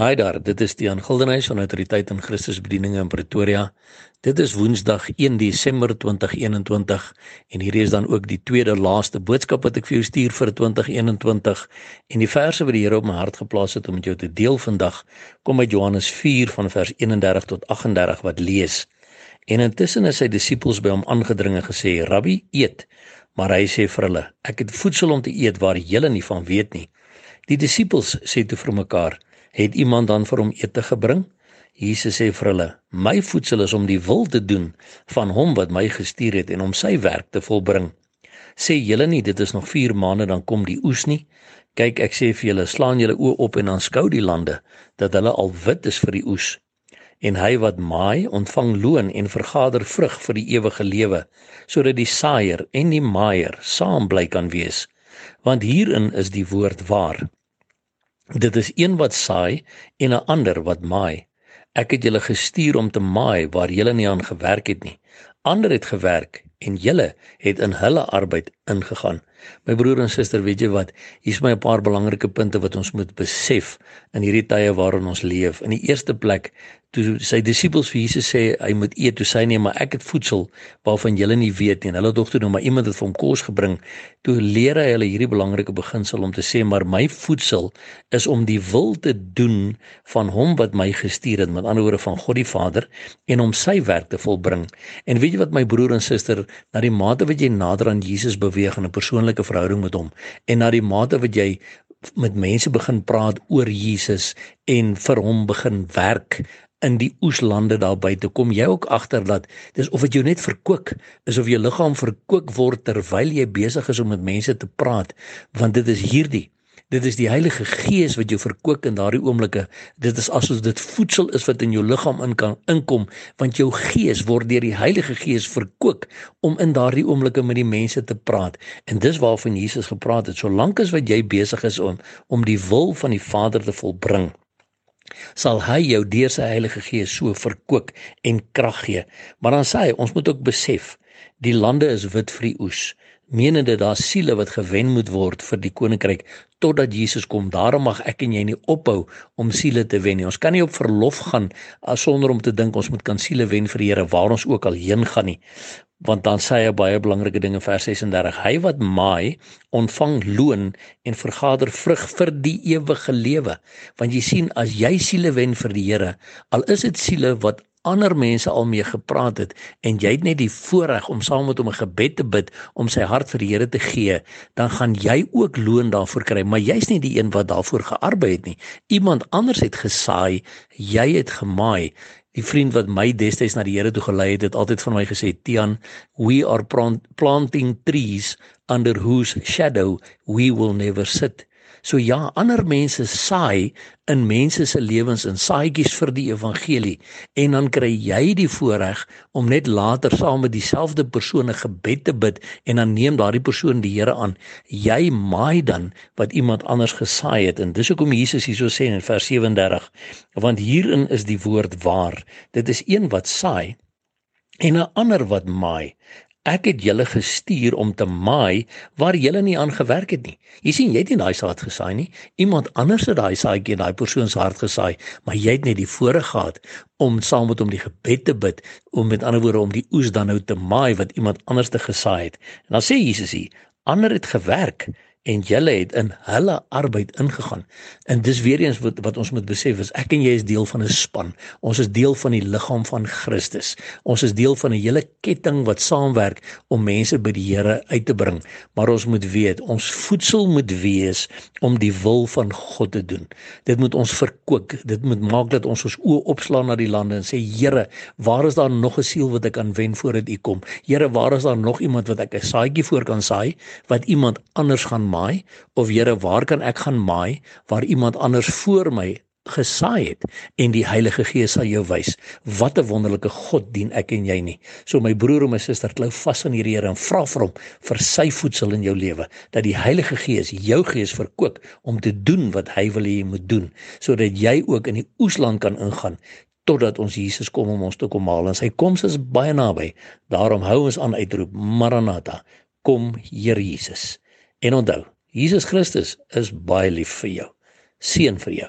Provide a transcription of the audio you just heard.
Hi daar, dit is Tiaan Gildenhuys van Autoriteit in Christusbedieninge in Pretoria. Dit is Woensdag 1 Desember 2021 en hierdie is dan ook die tweede laaste boodskap wat ek vir jou stuur vir 2021 en die verse wat die Here op my hart geplaas het om met jou te deel vandag kom uit Johannes 4 van vers 31 tot 38 wat lees. En intussen is sy disippels by hom aangedring en gesê: "Rabbi, eet." Maar hy sê vir hulle: "Ek het voedsel om te eet waar julle nie van weet nie." Die disippels sê toe vir mekaar: het iemand dan vir hom ete gebring? Jesus sê vir hulle: "My voedsel is om die wil te doen van hom wat my gestuur het en om sy werk te volbring." Sê julle nie dit is nog 4 maande dan kom die oes nie? Kyk, ek sê vir julle, slaan julle oë op en aanskou die lande dat hulle al wit is vir die oes. En hy wat maai, ontvang loon en vergader vrug vir die ewige lewe, sodat die saaier en die maaier saam bly kan wees. Want hierin is die woord waar. Dit is een wat saai en 'n ander wat maai. Ek het julle gestuur om te maai waar julle nie aan gewerk het nie. Ander het gewerk en julle het in hulle arbeid ingegaan. My broer en suster, weet jy wat? Hier's my 'n paar belangrike punte wat ons moet besef in hierdie tye waarin ons leef. In die eerste plek, toe sy disippels vir Jesus sê hy moet eet, toe sê hy nee, maar ek het voedsel waarvan julle nie weet nie. En hulle het dogter nou maar iemand het vir hom kos gebring. Toe leer hy hulle hierdie belangrike beginsel om te sê maar my voedsel is om die wil te doen van hom wat my gestuur het, met ander woorde van God die Vader en om sy werk te volbring. En weet jy wat my broer en suster, na die mate wat jy nader aan Jesus in 'n persoonlike verhouding met hom. En na die mate wat jy met mense begin praat oor Jesus en vir hom begin werk in die oeslande daar buite kom jy ook agter dat dis of dit jou net verkoop is of jou liggaam verkoop word terwyl jy besig is om met mense te praat want dit is hierdie dit is die Heilige Gees wat jou verkoop in daardie oomblikke. Dit is asof dit voedsel is wat in jou liggaam in kan inkom want jou gees word deur die Heilige Gees verkoop om in daardie oomblikke met die mense te praat. En dis waarvan Jesus gepraat het solank as wat jy besig is om om die wil van die Vader te volbring sal hy jou deur sy Heilige Gees so verkoop en krag gee. Maar dan sê hy, ons moet ook besef, die lande is wit vir die oes, menende daar siele wat gewen moet word vir die koninkryk totdat Jesus kom. Daarom mag ek en jy nie ophou om siele te wen nie. Ons kan nie op verlof gaan sonder om te dink ons moet kan siele wen vir die Here waar ons ook al heen gaan nie want dan sê hy baie belangrike ding in vers 36 hy wat maai ontvang loon en vergader vrug vir die ewige lewe want jy sien as jy siele wen vir die Here al is dit siele wat ander mense al mee gepraat het en jy het net die voorreg om saam met hom 'n gebed te bid om sy hart vir die Here te gee dan gaan jy ook loon daarvoor kry. Maar jy's nie die een wat daarvoor gearbei het nie. Iemand anders het gesaai jy het gemaai. Die vriend wat my destyds na die Here toe gelei het, het altyd vir my gesê, "Tian, we are planting trees under whose shadow we will never sit." So ja, ander mense saai in mense se lewens in saaitjies vir die evangelie en dan kry jy die voorreg om net later saam met dieselfde persone gebed te bid en dan neem daardie persoon die Here aan. Jy maai dan wat iemand anders gesaai het en dis hoekom Jesus hierso sê in vers 37 want hierin is die woord waar. Dit is een wat saai en 'n ander wat maai. Ek het julle gestuur om te maai waar julle nie aan gewerk het nie. Jy sien, jy het nie daai saad gesaai nie. Iemand anders het daai saadjie in daai persoon se hart gesaai, maar jy het net die voorreg gehad om saam met hom die gebed te bid, om met ander woorde om die oes dan nou te maai wat iemand anders te gesaai het. En dan sê Jesus hier, ander het gewerk en julle het in hulle arbeid ingegaan. En dis weer eens wat wat ons moet besef is ek en jy is deel van 'n span. Ons is deel van die liggaam van Christus. Ons is deel van 'n hele ketting wat saamwerk om mense by die Here uit te bring. Maar ons moet weet, ons voedsel moet wees om die wil van God te doen. Dit moet ons verkoop. Dit moet maak dat ons ons oë opslaan na die lande en sê Here, waar is daar nog 'n siel wat ek kan wen voordat U kom? Here, waar is daar nog iemand wat ek 'n saadjie voor kan saai wat iemand anders gaan maai of Here waar kan ek gaan maai waar iemand anders voor my gesaai het en die Heilige Gees sal jou wys wat 'n wonderlike God dien ek en jy nie. So my broer en my suster klou vas aan hierdie Here en vra vir hom vir sy voedsel in jou lewe dat die Heilige Gees jou gees verkoop om te doen wat hy wil hê jy moet doen sodat jy ook in die oesland kan ingaan totdat ons Jesus kom om ons te kom haal en sy koms is baie naby. Daarom hou ons aan uitroep Maranatha, kom Here Jesus. En onthou, Jesus Christus is baie lief vir jou. Seën vir jou.